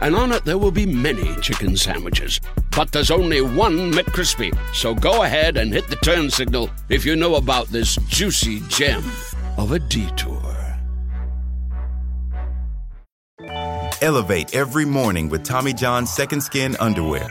and on it there will be many chicken sandwiches. But there's only one McCrispy. So go ahead and hit the turn signal if you know about this juicy gem of a detour. Elevate every morning with Tommy John's Second Skin Underwear.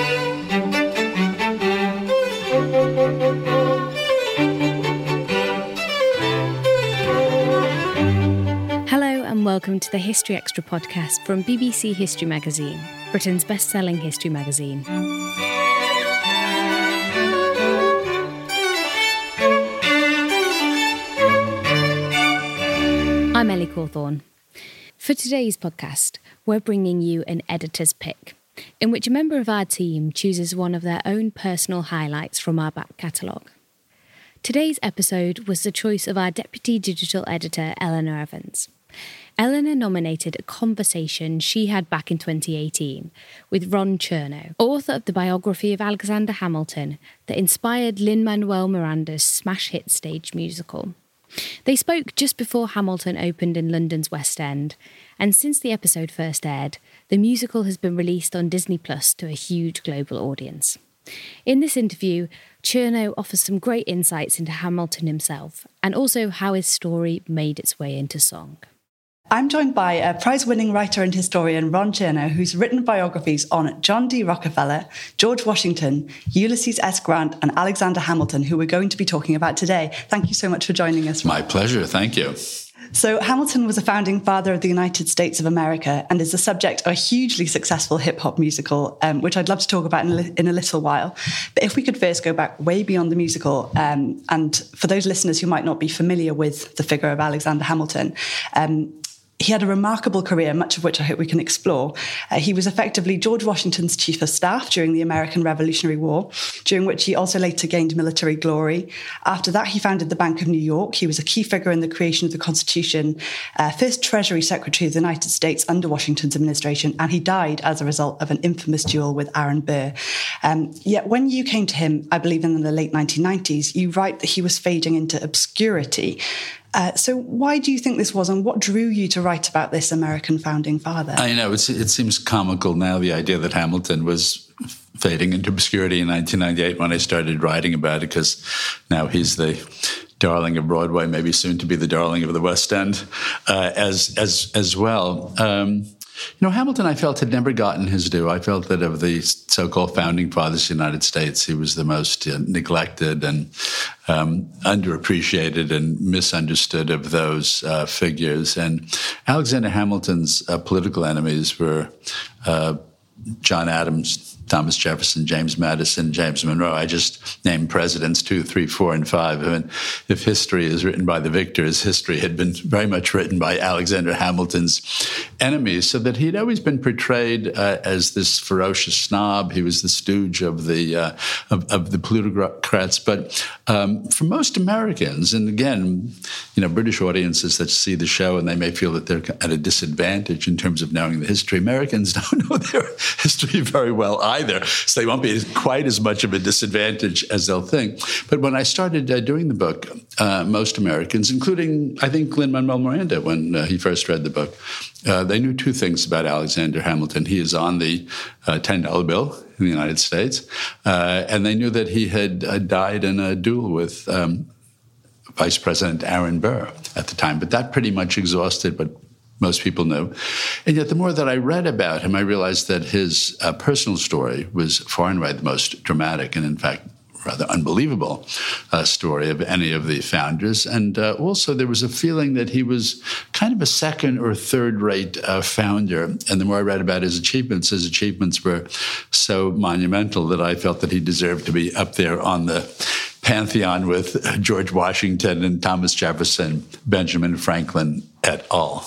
Welcome to the History Extra podcast from BBC History Magazine, Britain's best selling history magazine. I'm Ellie Cawthorne. For today's podcast, we're bringing you an editor's pick, in which a member of our team chooses one of their own personal highlights from our back catalogue. Today's episode was the choice of our deputy digital editor, Eleanor Evans. Eleanor nominated a conversation she had back in 2018 with Ron Chernow, author of the biography of Alexander Hamilton that inspired Lin Manuel Miranda's smash hit stage musical. They spoke just before Hamilton opened in London's West End, and since the episode first aired, the musical has been released on Disney Plus to a huge global audience. In this interview, Chernow offers some great insights into Hamilton himself and also how his story made its way into song. I'm joined by a prize winning writer and historian, Ron Chernow, who's written biographies on John D. Rockefeller, George Washington, Ulysses S. Grant, and Alexander Hamilton, who we're going to be talking about today. Thank you so much for joining us. My pleasure. Thank you. So, Hamilton was a founding father of the United States of America and is the subject of a hugely successful hip hop musical, um, which I'd love to talk about in a, li- in a, little while. But if we could first go back way beyond the musical, um, and for those listeners who might not be familiar with the figure of Alexander Hamilton, um, he had a remarkable career, much of which I hope we can explore. Uh, he was effectively George Washington's chief of staff during the American Revolutionary War, during which he also later gained military glory. After that, he founded the Bank of New York. He was a key figure in the creation of the Constitution, uh, first Treasury Secretary of the United States under Washington's administration, and he died as a result of an infamous duel with Aaron Burr. Um, yet, when you came to him, I believe in the late 1990s, you write that he was fading into obscurity. Uh, so, why do you think this was, and what drew you to write about this American founding father? I know it seems comical now the idea that Hamilton was fading into obscurity in 1998 when I started writing about it, because now he's the darling of Broadway, maybe soon to be the darling of the West End, uh, as as as well. Um, you know, Hamilton, I felt, had never gotten his due. I felt that of the so called founding fathers of the United States, he was the most uh, neglected and um, underappreciated and misunderstood of those uh, figures. And Alexander Hamilton's uh, political enemies were uh, John Adams, Thomas Jefferson, James Madison, James Monroe. I just named presidents two, three, four, and five. I mean, if history is written by the victors, history had been very much written by Alexander Hamilton's enemies, so that he'd always been portrayed uh, as this ferocious snob. He was the stooge of the uh, of, of, the plutocrats. But um, for most Americans, and again, you know, British audiences that see the show and they may feel that they're at a disadvantage in terms of knowing the history. Americans don't know their history very well either so they won't be quite as much of a disadvantage as they'll think. But when I started uh, doing the book, uh, most Americans, including I think Lin Manuel Miranda, when uh, he first read the book, uh, they knew two things about Alexander Hamilton. He is on the uh, ten dollar bill in the United States, uh, and they knew that he had died in a duel with. Um, Vice President Aaron Burr at the time, but that pretty much exhausted what most people knew. And yet, the more that I read about him, I realized that his uh, personal story was far and away the most dramatic, and in fact, rather unbelievable uh, story of any of the founders. And uh, also, there was a feeling that he was kind of a second or third rate uh, founder. And the more I read about his achievements, his achievements were so monumental that I felt that he deserved to be up there on the pantheon with George Washington and Thomas Jefferson, Benjamin Franklin et al.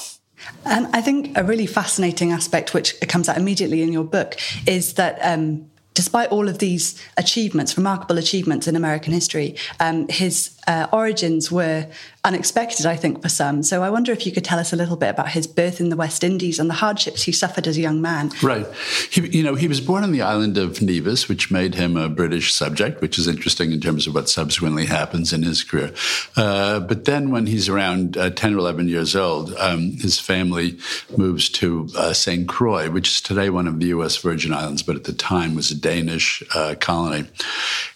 And I think a really fascinating aspect, which comes out immediately in your book, is that um, despite all of these achievements, remarkable achievements in American history, um, his uh, origins were unexpected, I think, for some. So I wonder if you could tell us a little bit about his birth in the West Indies and the hardships he suffered as a young man. Right. He, you know, he was born on the island of Nevis, which made him a British subject, which is interesting in terms of what subsequently happens in his career. Uh, but then when he's around uh, 10 or 11 years old, um, his family moves to uh, St. Croix, which is today one of the U.S. Virgin Islands, but at the time was a Danish uh, colony.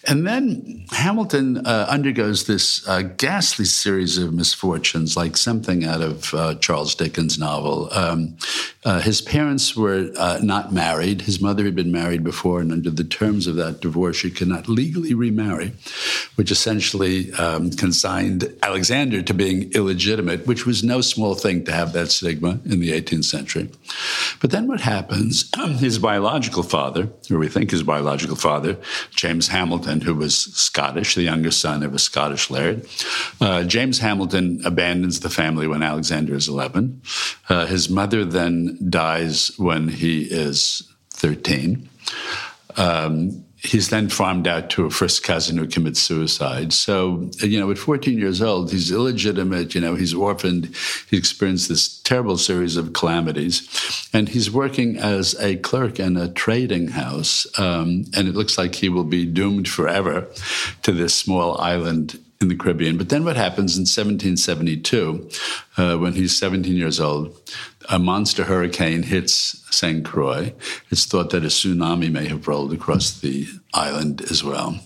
And then Hamilton uh, undergoes this ghastly series of misfortunes, like something out of uh, Charles Dickens' novel. Um, uh, his parents were uh, not married. His mother had been married before, and under the terms of that divorce, she could not legally remarry, which essentially um, consigned Alexander to being illegitimate, which was no small thing to have that stigma in the 18th century. But then what happens? his biological father, or we think his biological father, James Hamilton, who was Scottish, the younger son of a Scottish laird, uh, James Hamilton abandons the family when Alexander is 11. Uh, his mother then dies when he is 13. Um, he's then farmed out to a first cousin who commits suicide. So, you know, at 14 years old, he's illegitimate, you know, he's orphaned, he experienced this terrible series of calamities. And he's working as a clerk in a trading house. Um, and it looks like he will be doomed forever to this small island in the Caribbean. But then what happens in 1772, uh, when he's 17 years old, a monster hurricane hits St. Croix. It's thought that a tsunami may have rolled across the island as well.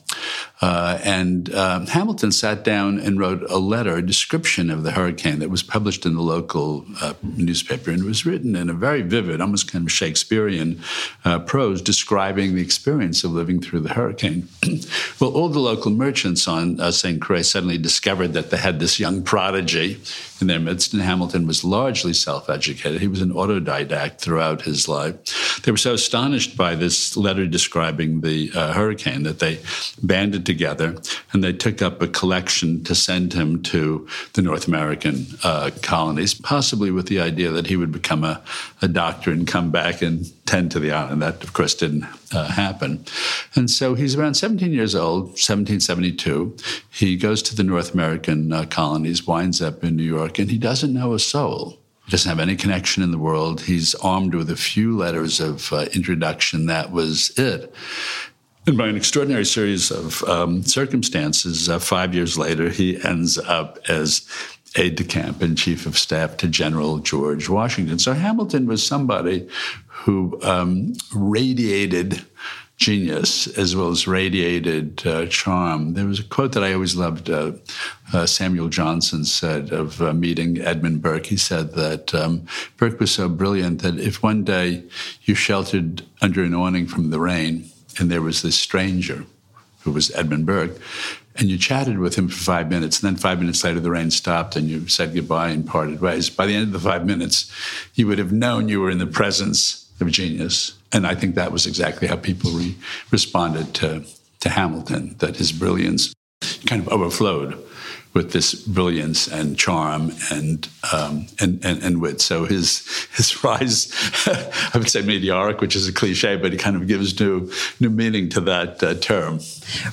Uh, and uh, Hamilton sat down and wrote a letter, a description of the hurricane that was published in the local uh, newspaper. And it was written in a very vivid, almost kind of Shakespearean uh, prose, describing the experience of living through the hurricane. well, all the local merchants on uh, St. Croix suddenly discovered that they had this young prodigy in their midst, and Hamilton was largely self educated. He was an autodidact throughout his life. They were so astonished by this letter describing the uh, hurricane that they banded together and they took up a collection to send him to the North American uh, colonies, possibly with the idea that he would become a, a, doctor and come back and tend to the island. That, of course, didn't uh, happen. And so he's around 17 years old, 1772. He goes to the North American uh, colonies, winds up in New York, and he doesn't know a soul. He doesn't have any connection in the world. He's armed with a few letters of uh, introduction. That was it. And by an extraordinary series of um, circumstances, uh, five years later, he ends up as aide de camp and chief of staff to General George Washington. So Hamilton was somebody who um, radiated genius as well as radiated uh, charm. There was a quote that I always loved. Uh, uh, Samuel Johnson said of uh, meeting Edmund Burke. He said that um, Burke was so brilliant that if one day you sheltered under an awning from the rain, and there was this stranger who was Edmund Burke, and you chatted with him for five minutes, and then five minutes later the rain stopped and you said goodbye and parted ways. By the end of the five minutes, you would have known you were in the presence of genius. And I think that was exactly how people re- responded to, to Hamilton, that his brilliance kind of overflowed with this brilliance and charm and um, and, and, and wit. So his his rise, I would say meteoric, which is a cliche, but it kind of gives new new meaning to that uh, term.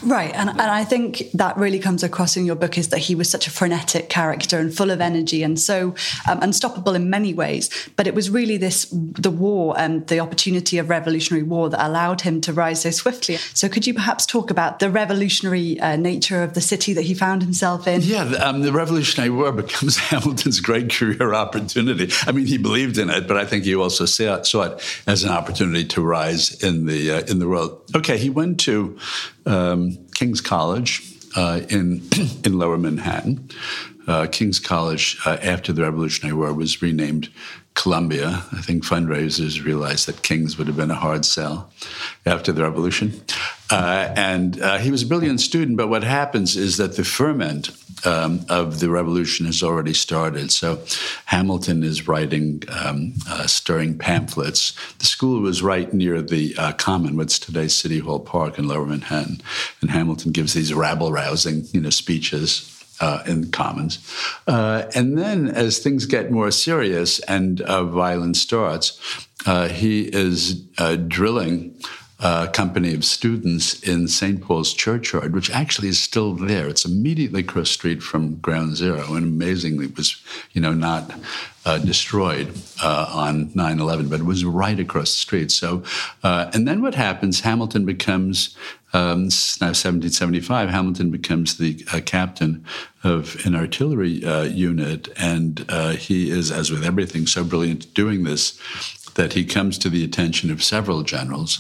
Right, and and I think that really comes across in your book is that he was such a frenetic character and full of energy and so um, unstoppable in many ways. But it was really this the war and the opportunity of revolutionary war that allowed him to rise so swiftly. So could you perhaps talk about the revolutionary uh, nature of the city that he found himself in? Yeah, the, um, the Revolutionary War becomes Hamilton's great career opportunity. I mean, he believed in it, but I think he also saw, saw it as an opportunity to rise in the uh, in the world. Okay, he went to um, King's College uh, in in Lower Manhattan. Uh, King's College, uh, after the Revolutionary War, was renamed Columbia. I think fundraisers realized that King's would have been a hard sell after the Revolution. Uh, and uh, he was a brilliant student, but what happens is that the ferment um, of the revolution has already started. So Hamilton is writing um, uh, stirring pamphlets. The school was right near the uh, Common, what's today's City Hall Park in Lower Manhattan, and Hamilton gives these rabble-rousing, you know, speeches. Uh, in Commons. Uh, and then, as things get more serious and uh, violence starts, uh, he is drilling uh, company of students in St. Paul's Churchyard, which actually is still there. It's immediately across street from Ground Zero, and amazingly was, you know, not uh, destroyed uh, on 9/11, but it was right across the street. So, uh, and then what happens? Hamilton becomes um, now 1775. Hamilton becomes the uh, captain of an artillery uh, unit, and he is, as with everything, so brilliant doing this that he comes to the attention of several generals,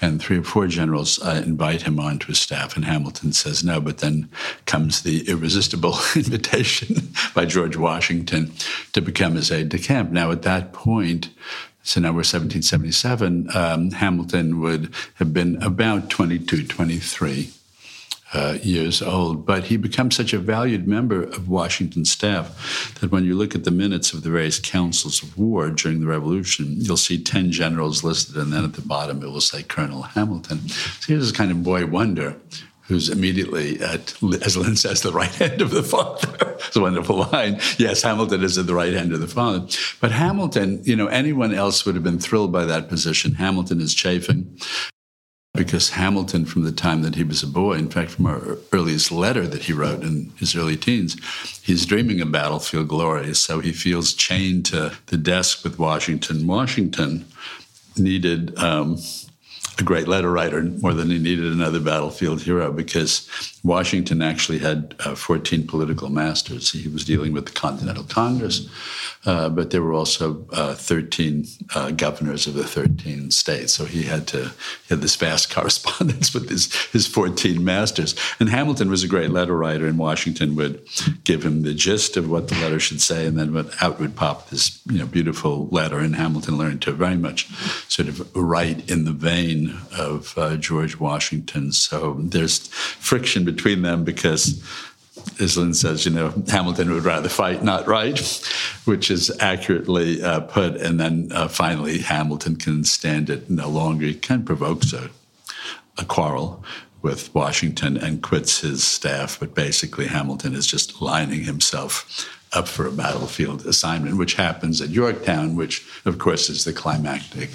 and three or four generals uh, invite him onto his staff, and Hamilton says no. But then comes the irresistible invitation by George Washington to become his aide de camp. Now, at that point, so now we're 1777, um, Hamilton would have been about 22, 23 uh, years old, but he becomes such a valued member of Washington's staff that when you look at the minutes of the various councils of war during the Revolution, you'll see 10 generals listed, and then at the bottom it will say Colonel Hamilton. So here's this kind of boy wonder who's immediately at, as Lin says, the right hand of the father. it's a wonderful line. Yes, Hamilton is at the right hand of the father. But Hamilton, you know, anyone else would have been thrilled by that position. Hamilton is chafing because Hamilton, from the time that he was a boy, in fact, from our earliest letter that he wrote in his early teens, he's dreaming of battlefield glory. So he feels chained to the desk with Washington. Washington needed um, a great letter writer more than he needed another battlefield hero because Washington actually had uh, 14 political masters. He was dealing with the Continental Congress, uh, but there were also uh, 13 uh, governors of the 13 states. So he had to he had this vast correspondence with his, his 14 masters. And Hamilton was a great letter writer, and Washington would give him the gist of what the letter should say, and then out would pop this you know beautiful letter. And Hamilton learned to very much sort of write in the vein of uh, George Washington. So there's friction between them because as Lin says, you know, Hamilton would rather fight, not write, which is accurately uh, put. And then uh, finally, Hamilton can stand it no longer. He kind of provokes a, a quarrel with Washington and quits his staff. But basically, Hamilton is just lining himself up for a battlefield assignment, which happens at Yorktown, which, of course, is the climactic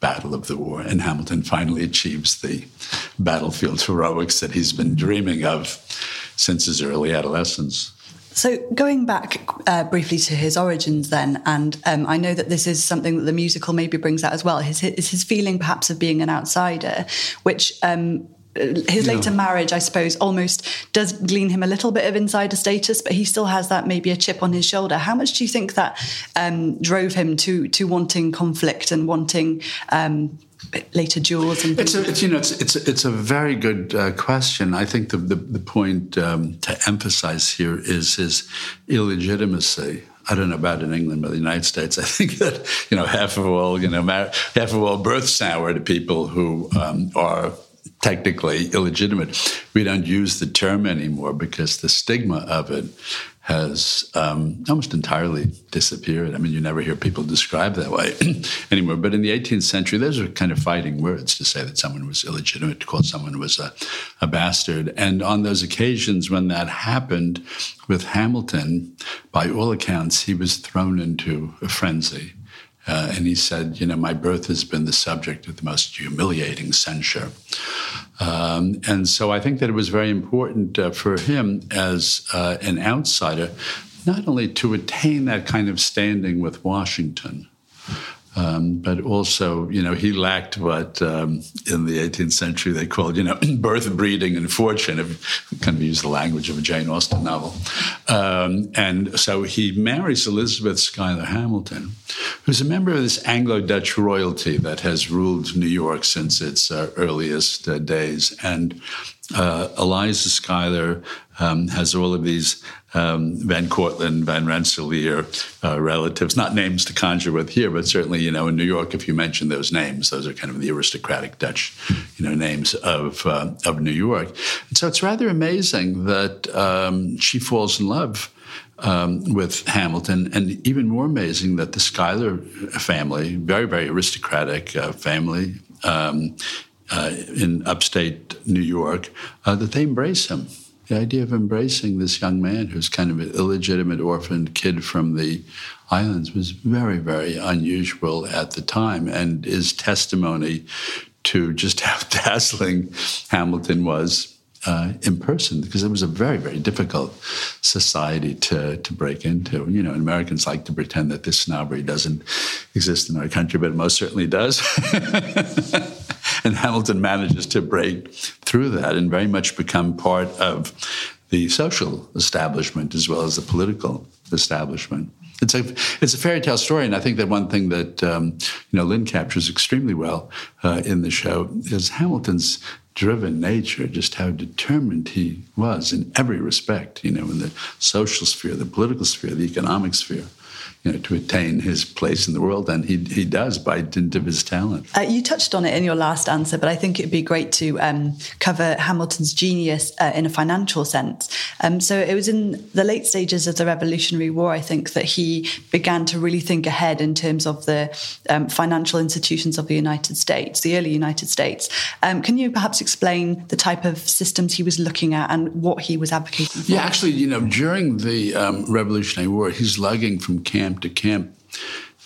battle of the war. And Hamilton finally achieves the battlefield heroics that he's been dreaming of since his early adolescence. So, going back uh, briefly to his origins, then, and um, I know that this is something that the musical maybe brings out as well. His his, feeling perhaps of being an outsider, which um, his later marriage, I suppose, almost does glean him a little bit of insider status, but he still has that maybe a chip on his shoulder. How much do you think that um, drove him to to wanting conflict and wanting um, later duels and it's, a, it's, you know it's it's it's a very good uh, question. I think the the, the point um, to emphasize here is his illegitimacy. I don't know about in England, but the United States, I think that you know half of all you know half of all births now are to people who um, are technically illegitimate. We don't use the term anymore because the stigma of it has um, almost entirely disappeared. I mean, you never hear people described that way anymore. But in the 18th century, those were kind of fighting words to say that someone was illegitimate, to call someone was a, a bastard. And on those occasions when that happened with Hamilton, by all accounts, he was thrown into a frenzy. Uh, and he said, You know, my birth has been the subject of the most humiliating censure. Um, and so I think that it was very important uh, for him as uh, an outsider not only to attain that kind of standing with Washington, um, but also, you know, he lacked what um, in the 18th century they called, you know, birth, breeding, and fortune. If kind of use the language of a Jane Austen novel. Um, and so he marries Elizabeth Schuyler Hamilton, who's a member of this Anglo-Dutch royalty that has ruled New York since its uh, earliest uh, days. And uh, Eliza Schuyler um, has all of these um, Van Cortlandt, Van Rensselaer uh, relatives, not names to conjure with here, but certainly, you know, in New York, if you mention those names, those are kind of the aristocratic Dutch, you know, names of uh, of New York. And so it's rather amazing that um, she falls in love. Um, with Hamilton, and even more amazing that the Schuyler family, very, very aristocratic uh, family um, uh, in upstate New York, uh, that they embrace him the idea of embracing this young man who's kind of an illegitimate orphan kid from the islands was very, very unusual at the time and is testimony to just how dazzling Hamilton was uh, in person because it was a very, very difficult society to, to break into. You know, Americans like to pretend that this snobbery doesn't exist in our country, but it most certainly does. and Hamilton manages to break through that and very much become part of the social establishment as well as the political establishment. It's a it's a fairy tale story, and I think that one thing that um, you know Lin captures extremely well uh, in the show is Hamilton's driven nature, just how determined he was in every respect. You know, in the social sphere, the political sphere, the economic sphere you know, to attain his place in the world, and he, he does by dint of his talent. Uh, you touched on it in your last answer, but I think it'd be great to um, cover Hamilton's genius uh, in a financial sense. Um, so it was in the late stages of the Revolutionary War, I think, that he began to really think ahead in terms of the um, financial institutions of the United States, the early United States. Um, can you perhaps explain the type of systems he was looking at and what he was advocating for? Yeah, actually, you know, during the um, Revolutionary War, he's lugging from camp camp to camp.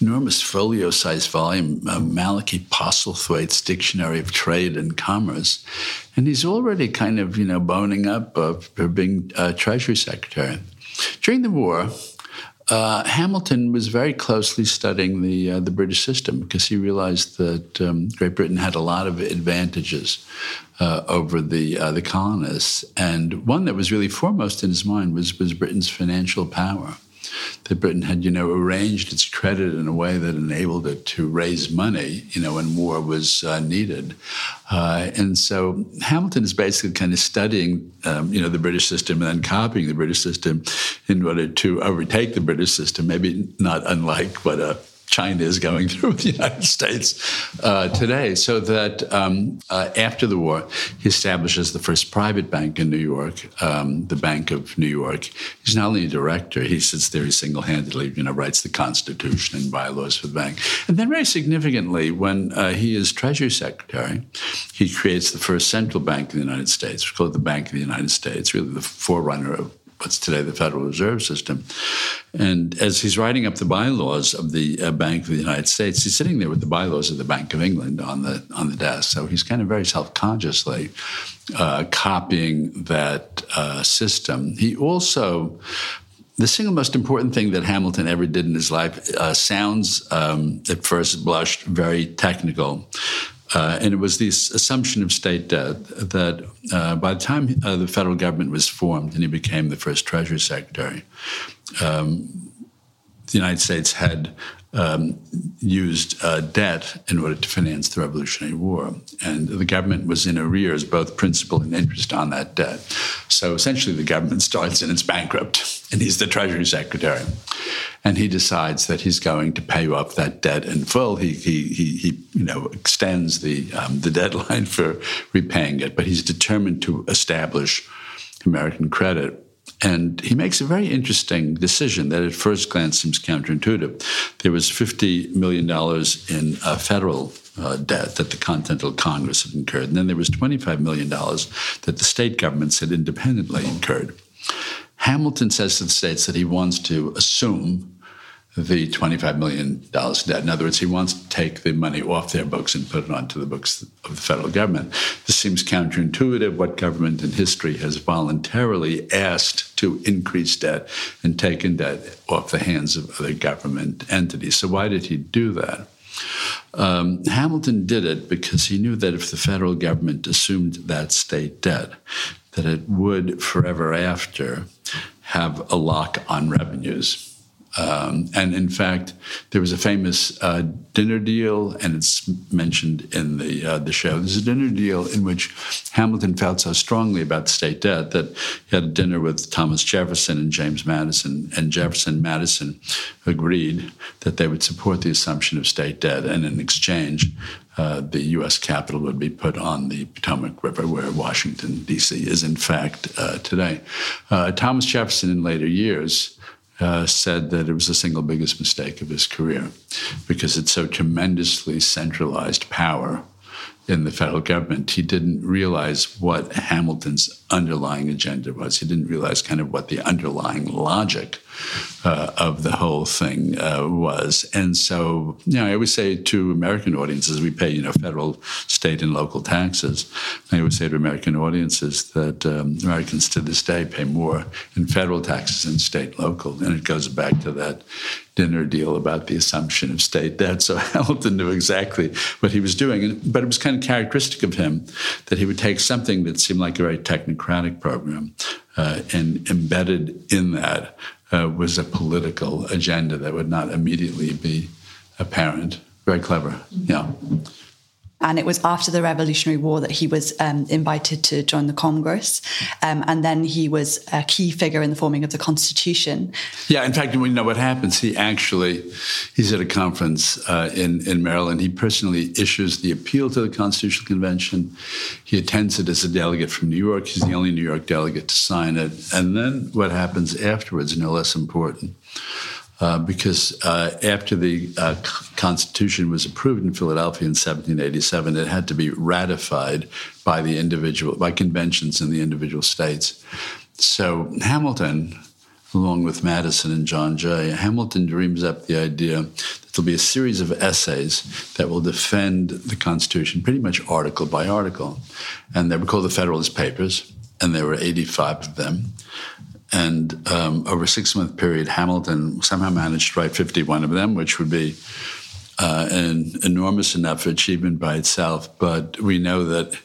Enormous folio sized volume, uh, Malachy Postlethwayt's Dictionary of Trade and Commerce. And he's already kind of, you know, boning up uh, for being uh, Treasury Secretary. During the war, uh, Hamilton was very closely studying the uh, the British system because he realized that um, Great Britain had a lot of advantages uh, over the the colonists, and one that was really foremost in his mind was was Britain's financial power that Britain had, you know, arranged its credit in a way that enabled it to raise money, you know, when war was uh, needed. Uh, and so Hamilton is basically kind of studying, um, you know, the British system and then copying the British system in order to overtake the British system, maybe not unlike what a China is going through with the United States uh, today. So that um, uh, after the war, he establishes the first private bank in New York, um, the Bank of New York. He's not only a director; he sits there single handedly, you know, writes the Constitution and bylaws for the bank. And then, very significantly, when uh, he is Treasury Secretary, he creates the first central bank in the United States, called the Bank of the United States, really the forerunner of what's today the Federal Reserve System. And as he's writing up the bylaws of the uh, Bank of the United States, he's sitting there with the bylaws of the Bank of England on the on the desk. So he's kind of very self consciously uh, copying that uh, system. He also the single most important thing that Hamilton ever did in his life uh, sounds, um, at first blush, very technical. Uh, and it was this assumption of state debt that uh, by the time uh, the federal government was formed and he became the first Treasury Secretary, um, the United States had um, used uh, debt in order to finance the Revolutionary War. And the government was in arrears, both principal and interest on that debt. So essentially, the government starts and it's bankrupt, and he's the Treasury Secretary. And he decides that he's going to pay off that debt in full. He, he, he, he you know, extends the, um, the deadline for repaying it, but he's determined to establish American credit and he makes a very interesting decision that at first glance seems counterintuitive. There was $50 million in uh, federal uh, debt that the Continental Congress had incurred, and then there was $25 million that the state governments had independently incurred. Hamilton says to the states that he wants to assume the $25 million debt. In other words, he wants to take the money off their books and put it onto the books of the federal government. This seems counterintuitive. What government in history has voluntarily asked to increase debt and taken debt off the hands of other government entities? So, why did he do that? Um, Hamilton did it because he knew that if the federal government assumed that state debt, that it would forever after have a lock on revenues um, and in fact, there was a famous uh, dinner deal, and it's mentioned in the uh, the show. There's a dinner deal in which Hamilton felt so strongly about state debt that he had a dinner with Thomas Jefferson and James Madison, and Jefferson Madison agreed that they would support the assumption of state debt, and in exchange, uh, the U.S. capital would be put on the Potomac River, where Washington, D.C. is in fact uh, today. Uh, Thomas Jefferson, in later years, uh, said that it was the single biggest mistake of his career because it's so tremendously centralized power in the federal government, he didn't realize what Hamilton's underlying agenda was. He didn't realize kind of what the underlying logic uh, of the whole thing uh, was. And so, you know, I always say to American audiences, we pay, you know, federal, state, and local taxes. I always say to American audiences that um, Americans to this day pay more in federal taxes than state local. And it goes back to that dinner deal about the assumption of state debt. So Hamilton knew exactly what he was doing. But it was kind of characteristic of him that he would take something that seemed like a very technocratic program uh, and embedded in that uh, was a political agenda that would not immediately be apparent. Very clever, yeah. And it was after the Revolutionary War that he was um, invited to join the Congress. Um, and then he was a key figure in the forming of the Constitution. Yeah, in fact, we know what happens. He actually, he's at a conference uh, in, in Maryland. He personally issues the appeal to the Constitutional Convention. He attends it as a delegate from New York. He's the only New York delegate to sign it. And then what happens afterwards, no less important. Uh, because uh, after the uh, Constitution was approved in Philadelphia in 1787, it had to be ratified by the individual, by conventions in the individual states. So Hamilton, along with Madison and John Jay, Hamilton dreams up the idea that there'll be a series of essays that will defend the Constitution pretty much article by article. And they were called the Federalist Papers, and there were 85 of them. And um, over a six month period, Hamilton somehow managed to write 51 of them, which would be uh, an enormous enough achievement by itself. But we know that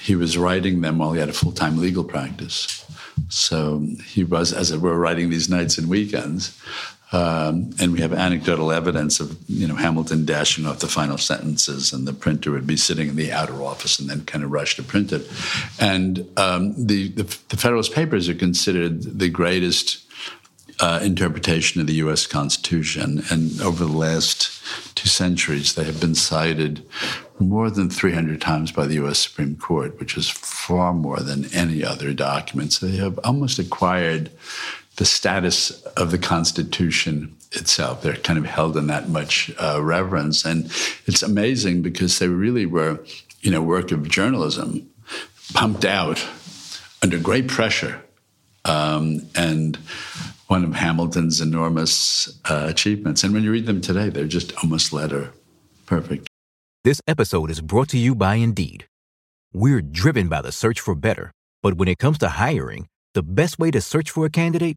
he was writing them while he had a full time legal practice. So he was, as it were, writing these nights and weekends. Um, and we have anecdotal evidence of you know Hamilton dashing off the final sentences, and the printer would be sitting in the outer office and then kind of rush to print it. And um, the, the, the Federalist Papers are considered the greatest uh, interpretation of the U.S. Constitution, and over the last two centuries, they have been cited more than 300 times by the U.S. Supreme Court, which is far more than any other documents. They have almost acquired the status of the Constitution itself. They're kind of held in that much uh, reverence. And it's amazing because they really were, you know, work of journalism pumped out under great pressure. Um, and one of Hamilton's enormous uh, achievements. And when you read them today, they're just almost letter perfect. This episode is brought to you by Indeed. We're driven by the search for better, but when it comes to hiring, the best way to search for a candidate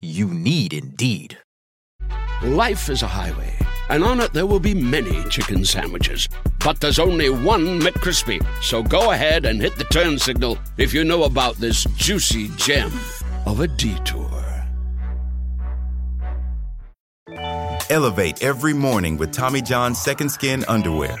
You need Indeed. Life is a highway, and on it there will be many chicken sandwiches. But there's only one McCrispy. So go ahead and hit the turn signal if you know about this juicy gem of a detour. Elevate every morning with Tommy John's Second Skin Underwear.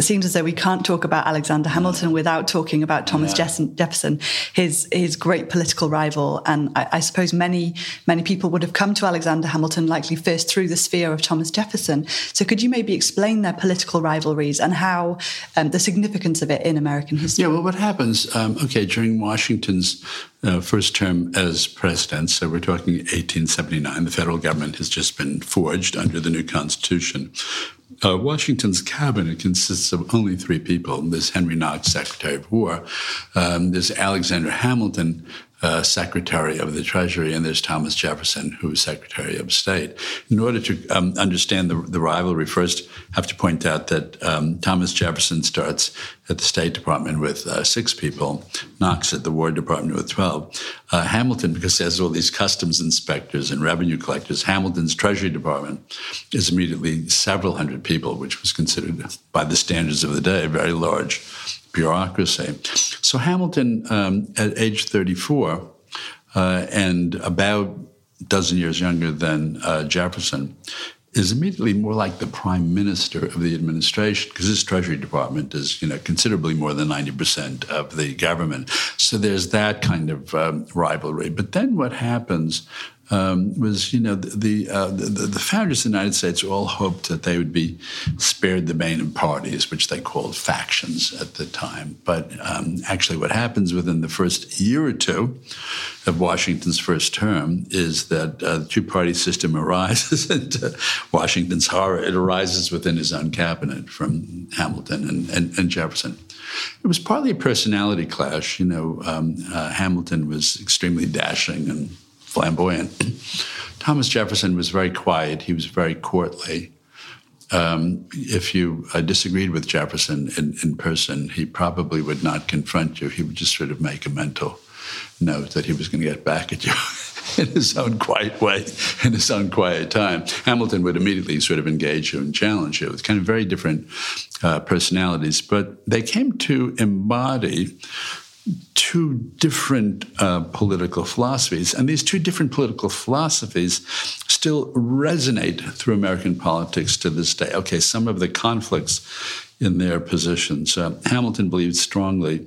it seems as though we can't talk about Alexander Hamilton without talking about Thomas yeah. Jefferson, his his great political rival. And I, I, suppose many many people would have come to Alexander Hamilton likely first through the sphere of Thomas Jefferson. So could you maybe explain their political rivalries and how um, the significance of it in American history? Yeah, well, what happens? Um, okay, during Washington's uh, first term as president, so we're talking 1879. The federal government has just been forged under the new Constitution. Uh, Washington's cabinet consists of only three people. There's Henry Knox, Secretary of War. Um, there's Alexander Hamilton, uh, Secretary of the Treasury, and there's Thomas Jefferson, who was Secretary of State. In order to um, understand the, the, rivalry, first have to point out that um, Thomas Jefferson starts at the State Department with uh, six people, Knox at the War Department with 12. Uh, Hamilton, because there's all these customs inspectors and revenue collectors, Hamilton's Treasury Department is immediately several hundred people, which was considered, by the standards of the day, very large bureaucracy. So Hamilton, um, at age 34, uh, and about a dozen years younger than uh, Jefferson, is immediately more like the prime minister of the administration because his Treasury Department is, you know, considerably more than ninety percent of the government. So there's that kind of um, rivalry. But then what happens um, was, you know, the the, uh, the, the, founders of the United States all hoped that they would be spared the bane of parties, which they called factions at the time. But um, actually, what happens within the first year or two of Washington's first term is that uh, the two-party system arises, and uh, Washington's horror it arises within his own cabinet from Hamilton and, and, and Jefferson. It was partly a personality clash. You know, um, uh, Hamilton was extremely dashing and flamboyant. Thomas Jefferson was very quiet. He was very courtly. Um, if you uh, disagreed with Jefferson in, in, person, he probably would not confront you. He would just sort of make a mental note that he was going to get back at you in his own quiet way, in his own quiet time. Hamilton would immediately sort of engage you and challenge you. It's kind of very different uh, personalities, but they came to embody two different uh, political philosophies. And these two different political philosophies still resonate through American politics to this day. Okay, some of the conflicts in their positions. Uh, Hamilton believed strongly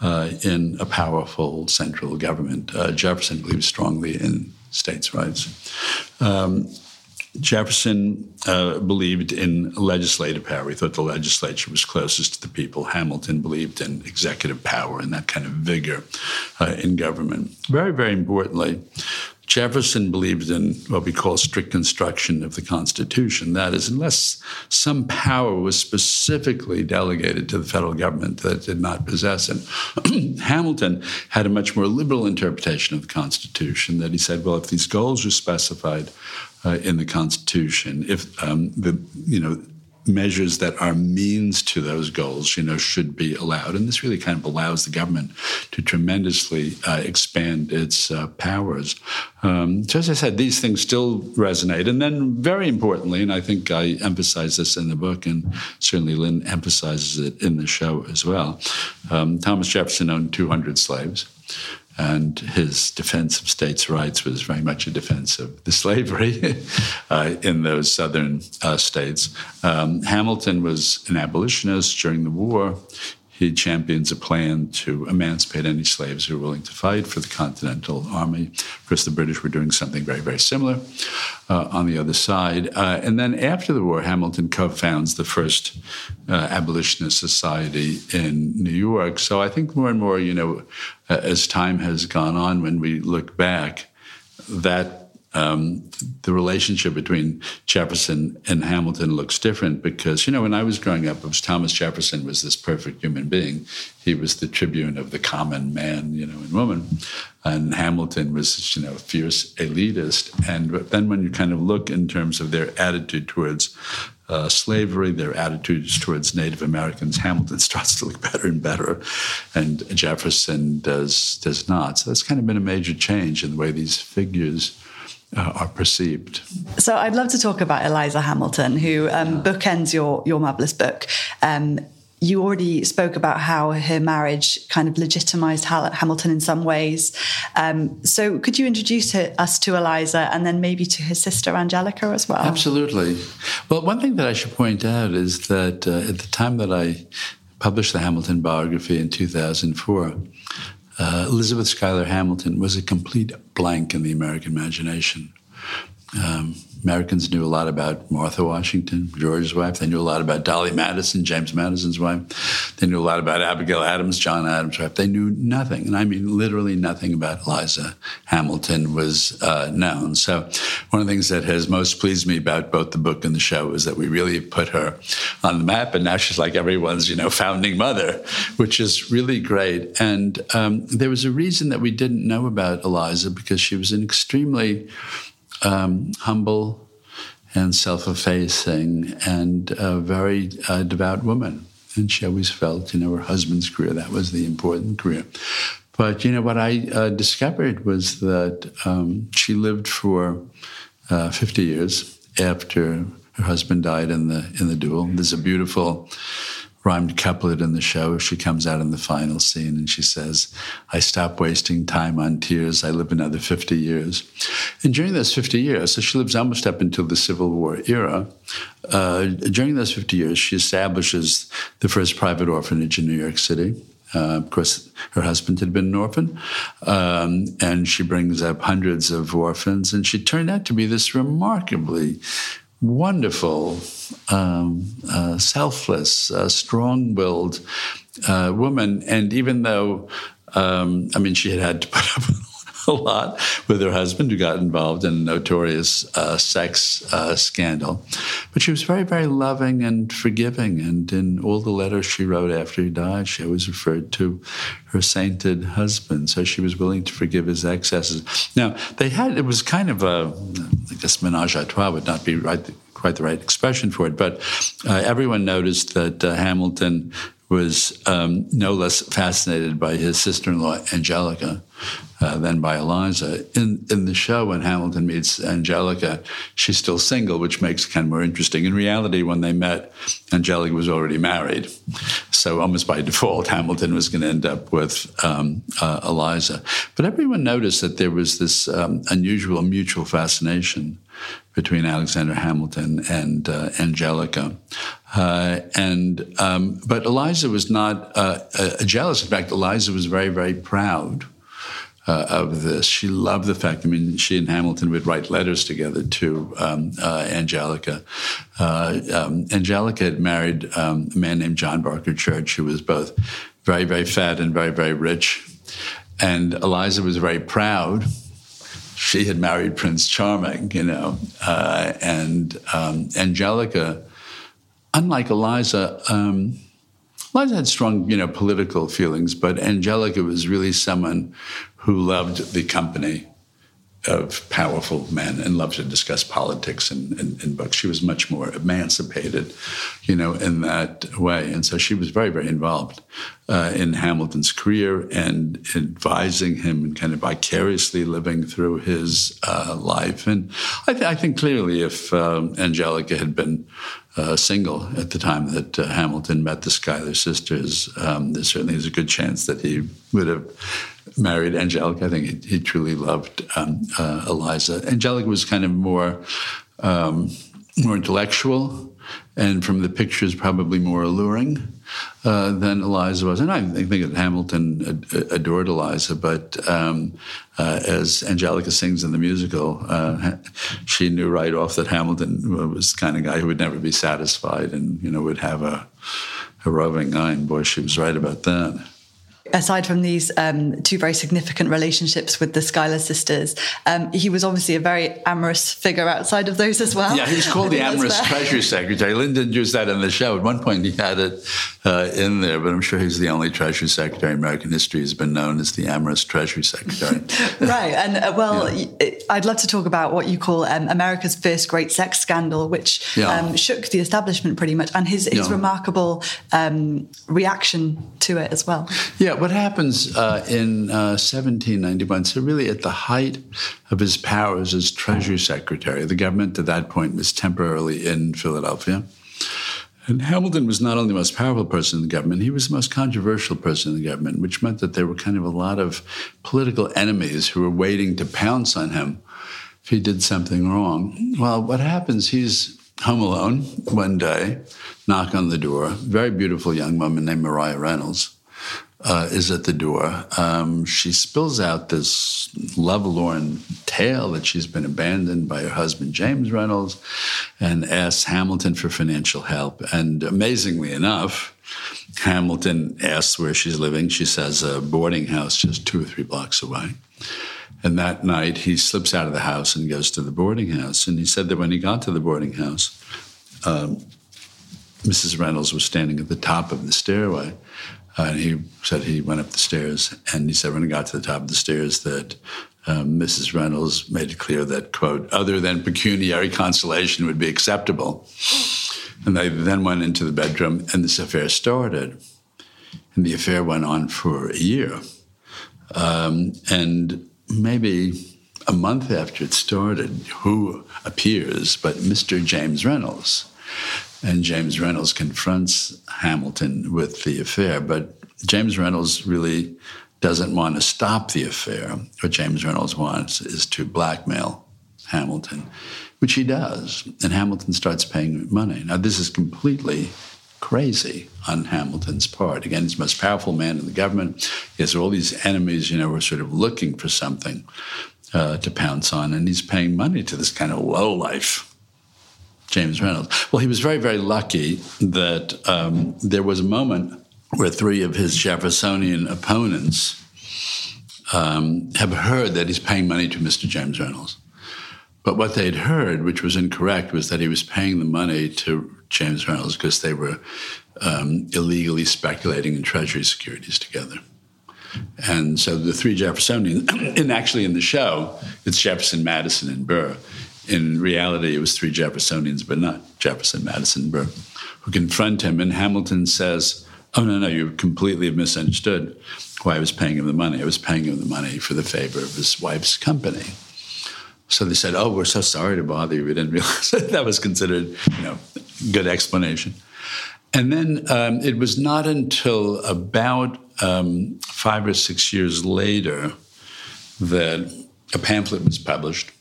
uh, in a powerful central government. Uh, Jefferson believed strongly in states' rights. Um, Jefferson uh, believed in legislative power. He thought the legislature was closest to the people. Hamilton believed in executive power and that kind of vigor uh, in government. Very, very importantly, Jefferson believed in what we call strict construction of the Constitution. That is, unless some power was specifically delegated to the federal government that did not possess it. Hamilton had a much more liberal interpretation of the Constitution that he said, well, if these goals are specified uh, in the Constitution, if um, the you know measures that are means to those goals, you know, should be allowed. And this really kind of allows the government to tremendously uh, expand its uh, powers. Um, so as I said, these things still resonate. And then very importantly, and I think I emphasize this in the book, and certainly Lin emphasizes it in the show as well, um, Thomas Jefferson owned 200 slaves. And his defense of states' rights was very much a defense of the slavery uh, in those southern uh, states. Um, Hamilton was an abolitionist during the war. He champions a plan to emancipate any slaves who are willing to fight for the Continental Army. Of course, the British were doing something very, very similar uh, on the other side. Uh, and then after the war, Hamilton co founds the first uh, abolitionist society in New York. So I think more and more, you know, as time has gone on, when we look back, that um, the relationship between Jefferson and Hamilton looks different because, you know, when I was growing up, it was Thomas Jefferson was this perfect human being. He was the tribune of the common man, you know, and woman. And Hamilton was, you know, a fierce elitist. And then when you kind of look in terms of their attitude towards uh, slavery, their attitudes towards Native Americans, Hamilton starts to look better and better, and Jefferson does does not. So that's kind of been a major change in the way these figures uh, are perceived. So I'd love to talk about Eliza Hamilton, who um, bookends your your marvelous book. Um, you already spoke about how her marriage kind of legitimized Hamilton in some ways. Um, so, could you introduce her, us to Eliza and then maybe to her sister Angelica as well? Absolutely. Well, one thing that I should point out is that uh, at the time that I published the Hamilton biography in 2004, uh, Elizabeth Schuyler Hamilton was a complete blank in the American imagination. Um, Americans knew a lot about Martha Washington, George's wife. They knew a lot about Dolley Madison, James Madison's wife. They knew a lot about Abigail Adams, John Adams' wife. They knew nothing, and I mean literally nothing about Eliza Hamilton was uh, known. So, one of the things that has most pleased me about both the book and the show is that we really put her on the map, and now she's like everyone's, you know, founding mother, which is really great. And um, there was a reason that we didn't know about Eliza because she was an extremely um, humble and self-effacing and a very uh, devout woman. And she always felt, you know, her husband's career, that was the important career. But, you know, what I uh, discovered was that um, she lived for uh, 50 years after her husband died in the in the duel. There's a beautiful rhymed couplet in the show. She comes out in the final scene and she says, I stop wasting time on tears. I live another 50 years. And during those 50 years, so she lives almost up until the Civil War era, uh, during those 50 years, she establishes the first private orphanage in New York City. Uh, of course, her husband had been an orphan, um, and she brings up hundreds of orphans, and she turned out to be this remarkably wonderful, um, uh, selfless, uh, strong willed uh, woman. And even though, um, I mean, she had had to put up a lot with her husband, who got involved in a notorious uh, sex uh, scandal. But she was very, very loving and forgiving. And in all the letters she wrote after he died, she always referred to her sainted husband. So she was willing to forgive his excesses. Now, they had, it was kind of a, I guess, menage a trois would not be right quite the right expression for it, but uh, everyone noticed that uh, Hamilton was um, no less fascinated by his sister-in-law Angelica uh, than by Eliza. In in the show, when Hamilton meets Angelica, she's still single, which makes Ken more interesting. In reality, when they met, Angelica was already married, so almost by default, Hamilton was going to end up with um, uh, Eliza. But everyone noticed that there was this um, unusual mutual fascination between Alexander Hamilton and uh, Angelica. Uh, and um, but Eliza was not uh, jealous. In fact, Eliza was very, very proud. Uh, of this, she loved the fact. I mean, she and Hamilton would write letters together to um, uh, Angelica. Uh, um, Angelica had married um, a man named John Barker Church, who was both very, very fat and very, very rich. And Eliza was very proud she had married Prince Charming, you know, uh, and um, Angelica, unlike Eliza, um, Eliza had strong, you know, political feelings, but Angelica was really someone who loved the company of powerful men and loved to discuss politics in, in, in, books. She was much more emancipated, you know, in that way. And so she was very, very involved uh, in Hamilton's career and advising him and kind of vicariously living through his uh, life. And I, th- I, think clearly if um, Angelica had been uh, single at the time that uh, Hamilton met the Schuyler sisters, um, there certainly is a good chance that he would have married Angelica. I think he, he truly loved um, uh, Eliza. Angelica was kind of more um, more intellectual. and from the pictures, probably more alluring uh, than Eliza was. And I think that Hamilton adored Eliza, but um, uh, as Angelica sings in the musical, uh, she knew right off that Hamilton was the kind of guy who would never be satisfied and, you know, would have a, a roving eye. And boy, she was right about that aside from these um, two very significant relationships with the Schuyler sisters, um, he was obviously a very amorous figure outside of those as well. Yeah, he was called the amorous Treasury Secretary. Lin didn't that in the show. At one point, he had it uh, in there, but I'm sure he's the only Treasury Secretary in American history who's been known as the amorous Treasury Secretary. right, and uh, well, yeah. I'd love to talk about what you call um, America's first great sex scandal, which yeah. Um, shook the establishment pretty much, and his, his yeah. remarkable um, reaction to it as well. Yeah, what happens uh, in uh, 1791, so really at the height of his powers as Treasury Secretary, the government at that point was temporarily in Philadelphia. And Hamilton was not only the most powerful person in the government, he was the most controversial person in the government, which meant that there were kind of a lot of political enemies who were waiting to pounce on him if he did something wrong. Well, what happens, he's home alone one day, knock on the door, very beautiful young woman named Maria Reynolds uh, is at the door. Um, she spills out this lovelorn tale that she's been abandoned by her husband, James Reynolds, and asks Hamilton for financial help. And amazingly enough, Hamilton asks where she's living. She says a boarding house just two or three blocks away. And that night, he slips out of the house and goes to the boarding house. And he said that when he got to the boarding house, um, Mrs. Reynolds was standing at the top of the stairway uh, and he said he went up the stairs, and he said when he got to the top of the stairs that um, Mrs. Reynolds made it clear that, quote, other than pecuniary consolation would be acceptable. And they then went into the bedroom, and this affair started. And the affair went on for a year. Um, and maybe a month after it started, who appears but Mr. James Reynolds? And James Reynolds confronts Hamilton with the affair, but James Reynolds really doesn't want to stop the affair. What James Reynolds wants is to blackmail Hamilton, which he does. And Hamilton starts paying money. Now, this is completely crazy on Hamilton's part. Again, he's the most powerful man in the government. He has all these enemies, you know, who are sort of looking for something uh, to pounce on, and he's paying money to this kind of lowlife James Reynolds. Well, he was very, very lucky that um, there was a moment where three of his Jeffersonian opponents um, have heard that he's paying money to Mr. James Reynolds. But what they'd heard, which was incorrect, was that he was paying the money to James Reynolds because they were um, illegally speculating in Treasury securities together. And so the three Jeffersonians, and actually in the show, it's Jefferson, Madison, and Burr in reality, it was three Jeffersonians, but not Jefferson, Madison, Burr, who confront him. And Hamilton says, Oh, no, no, you completely misunderstood why I was paying him the money. I was paying him the money for the favor of his wife's company. So they said, Oh, we're so sorry to bother you. We didn't realize that was considered, you know, good explanation. And then um, it was not until about um, five or six years later that a pamphlet was published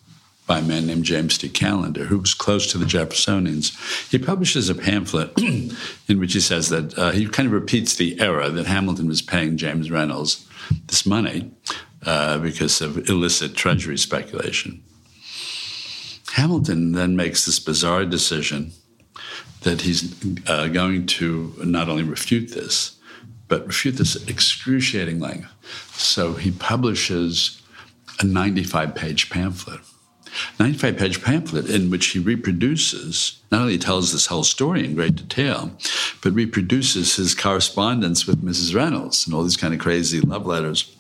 by a man named James T. Callender, who was close to the Jeffersonians. He publishes a pamphlet in which he says that uh, he kind of repeats the error that Hamilton was paying James Reynolds this money uh, because of illicit treasury speculation. Hamilton then makes this bizarre decision that he's uh, going to not only refute this, but refute this excruciating length. So he publishes a 95 page pamphlet 95 page pamphlet in which he reproduces, not only tells this whole story in great detail, but reproduces his correspondence with Mrs. Reynolds and all these kind of crazy love letters.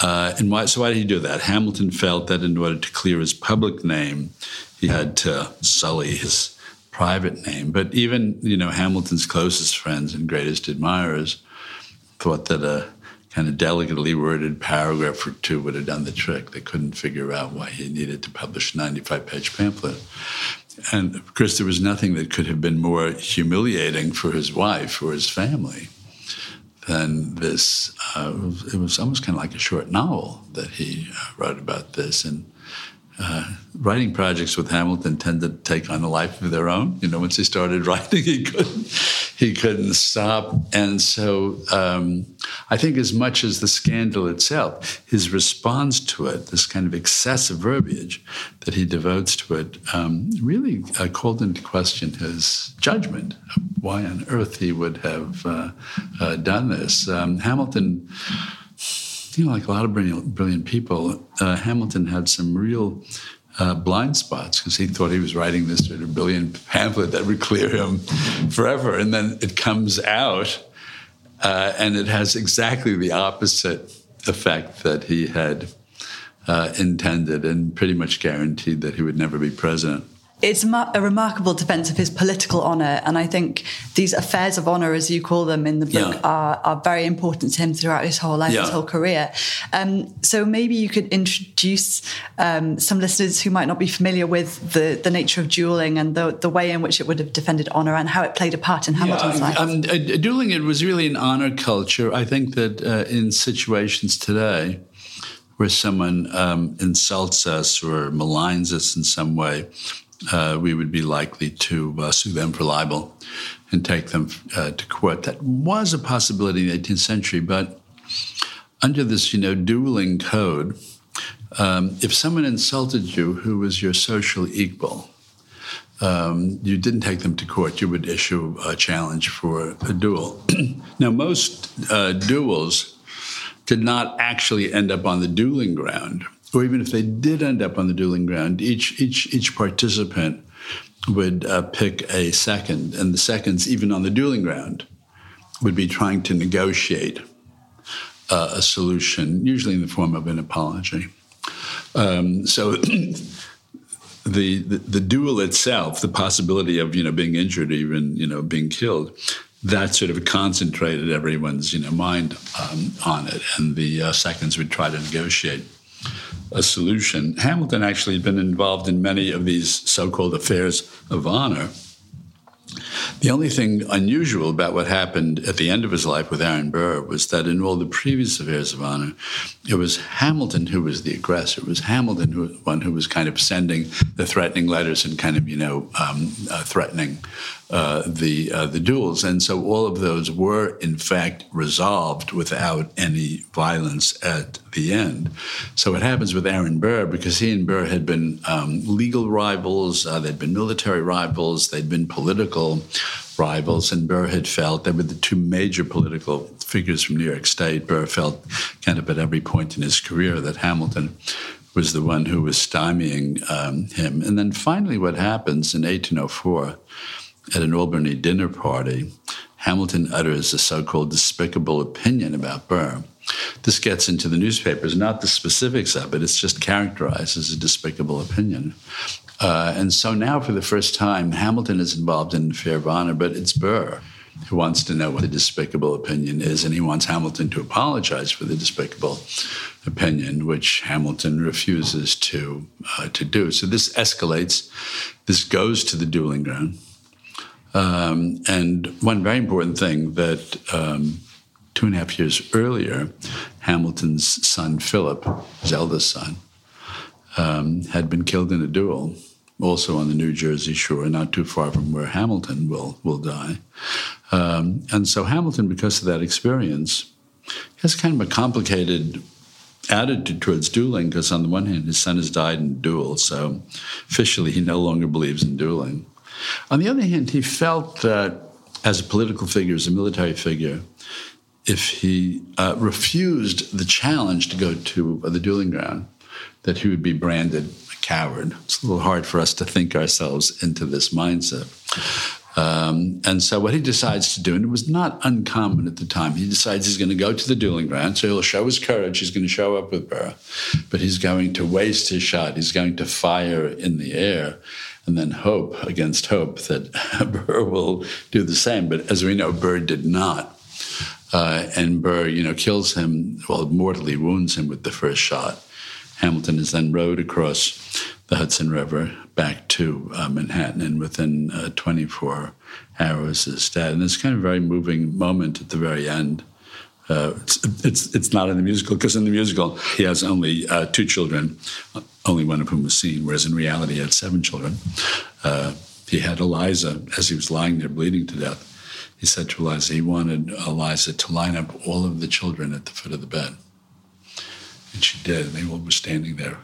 Uh, and why, so why did he do that? Hamilton felt that in order to clear his public name, he had to sully his private name. But even, you know, Hamilton's closest friends and greatest admirers thought that a kind of delicately worded paragraph or two would have done the trick. They couldn't figure out why he needed to publish a 95 page pamphlet. And of course, there was nothing that could have been more humiliating for his wife or his family than this. Uh, it was almost kind of like a short novel that he uh, wrote about this. And uh, writing projects with Hamilton tended to take on a life of their own. You know, once he started writing, he couldn't he couldn't stop, and so um, I think as much as the scandal itself, his response to it, this kind of excessive verbiage that he devotes to it, um, really uh, called into question his judgment of why on earth he would have uh, uh done this. Um, Hamilton you know, like a lot of brilliant, brilliant people, uh, Hamilton had some real uh, blind spots because he thought he was writing this sort of brilliant pamphlet that would clear him forever. And then it comes out uh, and it has exactly the opposite effect that he had uh, intended and pretty much guaranteed that he would never be president it's a remarkable defense of his political honor. And I think these affairs of honor, as you call them in the book, yeah. are, are very important to him throughout his whole life, yeah. his whole career. Um, so maybe you could introduce um, some listeners who might not be familiar with the, the nature of dueling and the, the way in which it would have defended honor and how it played a part in Hamilton's yeah, life. Um, uh, dueling, it was really an honor culture. I think that uh, in situations today, where someone um, insults us or maligns us in some way, uh, we would be likely to uh, sue them for libel and take them uh, to court. That was a possibility in the 18th century, but under this, you know, dueling code, um, if someone insulted you who was your social equal, um, you didn't take them to court. You would issue a challenge for a duel. now, most uh, duels did not actually end up on the dueling ground or even if they did end up on the dueling ground, each each each participant would uh, pick a second, and the seconds, even on the dueling ground, would be trying to negotiate uh, a solution, usually in the form of an apology. Um, so. the, the, the duel itself, the possibility of you know being injured, even you know being killed, that sort of concentrated everyone's you know mind um, on it, and the uh, seconds would try to negotiate a solution. Hamilton actually had been involved in many of these so called affairs of honor. The only thing unusual about what happened at the end of his life with Aaron Burr was that in all the previous affairs of honor, it was Hamilton who was the aggressor. It was Hamilton who one who was kind of sending the threatening letters and kind of you know um, uh, threatening uh, the uh, the duels, and so all of those were in fact resolved without any violence at the end. So what happens with Aaron Burr because he and Burr had been um, legal rivals, uh, they'd been military rivals, they'd been political rivals, and Burr had felt they were the two major political figures from New York State. Burr felt kind of at every point in his career that Hamilton was the one who was stymieing um, him. And then finally, what happens in 1804 at an Albany dinner party, Hamilton utters a so called despicable opinion about Burr. This gets into the newspapers, not the specifics of it, it's just characterized as a despicable opinion. Uh, and so now, for the first time, Hamilton is involved in an affair of honor, but it's Burr who wants to know what the despicable opinion is, and he wants Hamilton to apologize for the despicable opinion, which Hamilton refuses to uh, to do. So this escalates. This goes to the dueling ground. Um, and one very important thing that um, two and a half years earlier, Hamilton's son Philip, his eldest son, um, had been killed in a duel, also on the New Jersey shore, not too far from where Hamilton will will die. Um, and so Hamilton, because of that experience, has kind of a complicated attitude towards dueling because on the one hand his son has died in a duel so officially he no longer believes in dueling on the other hand, he felt that as a political figure, as a military figure, if he uh, refused the challenge to go to the dueling ground, that he would be branded a coward. It's a little hard for us to think ourselves into this mindset. Um, and so, what he decides to do, and it was not uncommon at the time, he decides he's going to go to the dueling ground. So, he'll show his courage. He's going to show up with Burr, but he's going to waste his shot. He's going to fire in the air and then hope against hope that Burr will do the same. But as we know, Burr did not. Uh, and Burr, you know, kills him, well, mortally wounds him with the first shot. Hamilton is then rowed across the Hudson River back to uh, Manhattan, and within uh, 24 hours is dead. And it's kind of a very moving moment at the very end. Uh, it's, it's, it's not in the musical because in the musical he has only uh, two children only one of whom was seen, whereas in reality he had seven children. Uh, he had Eliza, as he was lying there bleeding to death, he said to Eliza he wanted Eliza to line up all of the children at the foot of the bed. And she did, and they all were standing there.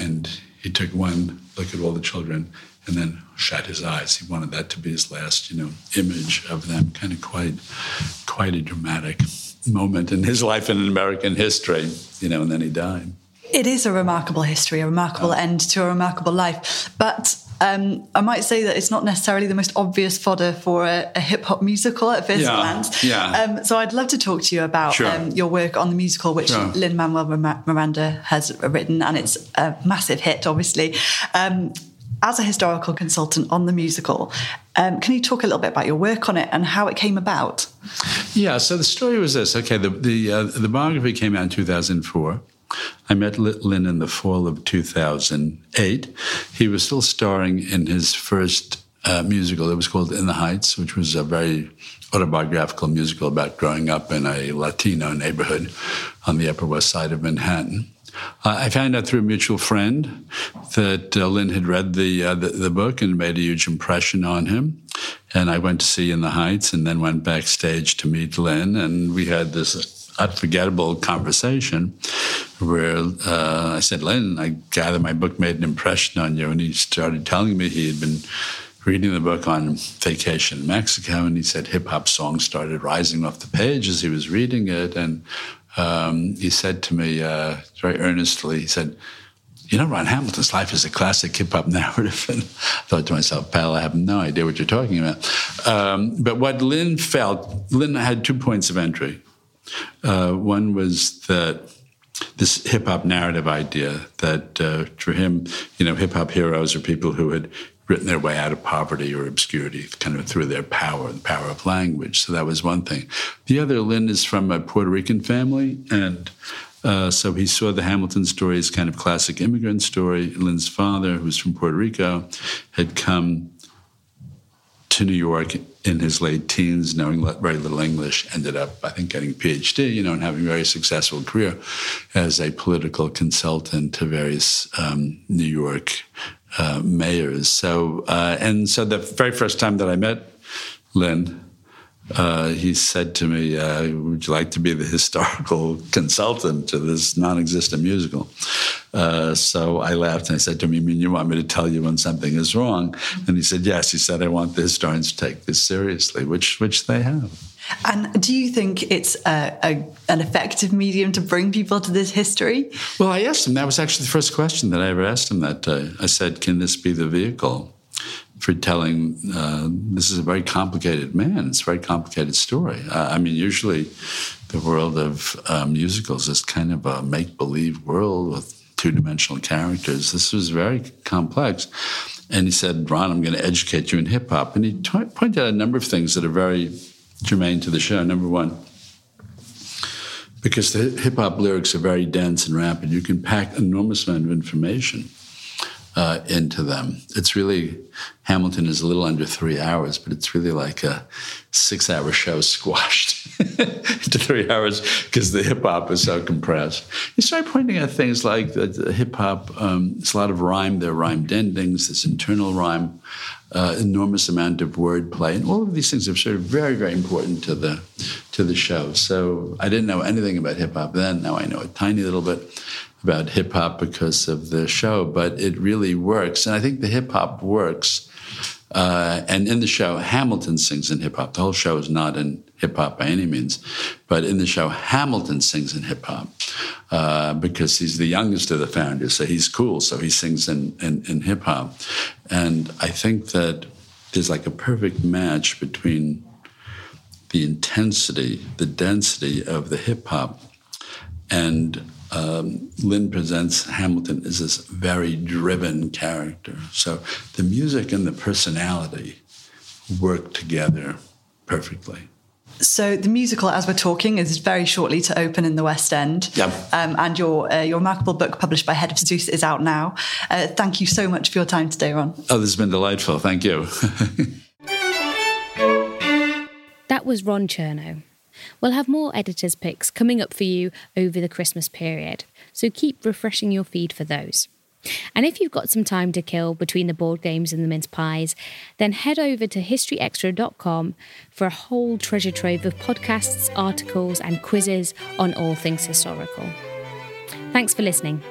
And he took one look at all the children and then shut his eyes. He wanted that to be his last, you know, image of them. Kind of quite, quite a dramatic moment in his life in American history, you know. And then he died. It is a remarkable history, a remarkable end to a remarkable life. But um, I might say that it's not necessarily the most obvious fodder for a, a hip hop musical at first yeah, glance. Yeah. Um, so I'd love to talk to you about sure. um, your work on the musical, which sure. Lin Manuel Miranda has written, and it's a massive hit, obviously. Um, as a historical consultant on the musical, um, can you talk a little bit about your work on it and how it came about? Yeah. So the story was this. Okay, the the uh, the biography came out in two thousand four. I met Lin in the fall of 2008. He was still starring in his first uh, musical. It was called In the Heights, which was a very autobiographical musical about growing up in a Latino neighborhood on the Upper West Side of Manhattan. Uh, I found out through a mutual friend that uh, Lin had read the, uh, the, the book and made a huge impression on him. And I went to see In the Heights, and then went backstage to meet Lin, and we had this unforgettable conversation where uh, I said, Lin, I gather my book made an impression on you. And he started telling me he had been reading the book on vacation in Mexico. And he said hip hop songs started rising off the page as he was reading it. And um, he said to me uh, very earnestly, he said, you know, Ron Hamilton's life is a classic hip hop narrative. And I thought to myself, pal, I have no idea what you're talking about. Um, but what Lin felt, Lin had two points of entry. Uh, one was that this hip hop narrative idea that uh, for him, you know, hip hop heroes are people who had written their way out of poverty or obscurity kind of through their power, the power of language. So that was one thing. The other, Lin is from a Puerto Rican family, and uh, so he saw the Hamilton story as kind of classic immigrant story. Lin's father, who's from Puerto Rico, had come to New York in his late teens, knowing very little English, ended up, I think, getting a PhD, you know, and having a very successful career as a political consultant to various um, New York uh, mayors. So, uh, and so the very first time that I met Lin, uh, he said to me, uh, Would you like to be the historical consultant to this non existent musical? Uh, so I laughed and I said to him, You mean you want me to tell you when something is wrong? And he said, Yes. He said, I want the historians to take this seriously, which, which they have. And do you think it's a, a, an effective medium to bring people to this history? Well, I asked him. That was actually the first question that I ever asked him that day. I said, Can this be the vehicle? For telling uh, this is a very complicated man. It's a very complicated story. Uh, I mean, usually the world of uh, musicals is kind of a make believe world with two dimensional characters. This was very complex. And he said, Ron, I'm going to educate you in hip hop. And he t- pointed out a number of things that are very germane to the show. Number one, because the hip hop lyrics are very dense and rapid, you can pack enormous amount of information uh, into them. It's really, Hamilton is a little under three hours, but it's really like a six hour show squashed into three hours because the hip hop is so compressed. You start pointing out things like the, the hip hop, um, it's a lot of rhyme, there are rhymed endings, this internal rhyme. Uh, enormous amount of wordplay, and all of these things are sort of very, very important to the to the show. So I didn't know anything about hip hop then. Now I know a tiny little bit about hip hop because of the show, but it really works. And I think the hip hop works. Uh, and in the show, Hamilton sings in hip hop. The whole show is not in hip hop by any means, but in the show, Hamilton sings in hip hop uh, because he's the youngest of the founders, so he's cool. So he sings in, in, in hip hop. And I think that there's like a perfect match between the intensity, the density of the hip hop and um, Lin presents Hamilton as this very driven character. So the music and the personality work together perfectly. So the musical, as we're talking, is very shortly to open in the West End. Yep. Um, and your uh, your remarkable book, published by Head of Zeus, is out now. Uh, thank you so much for your time today, Ron. Oh, this has been delightful. Thank you. that was Ron Chernow. We'll have more editors' picks coming up for you over the Christmas period, so keep refreshing your feed for those. And if you've got some time to kill between the board games and the mince pies, then head over to historyextra.com for a whole treasure trove of podcasts, articles, and quizzes on all things historical. Thanks for listening.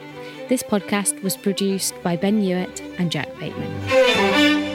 This podcast was produced by Ben Hewitt and Jack Bateman.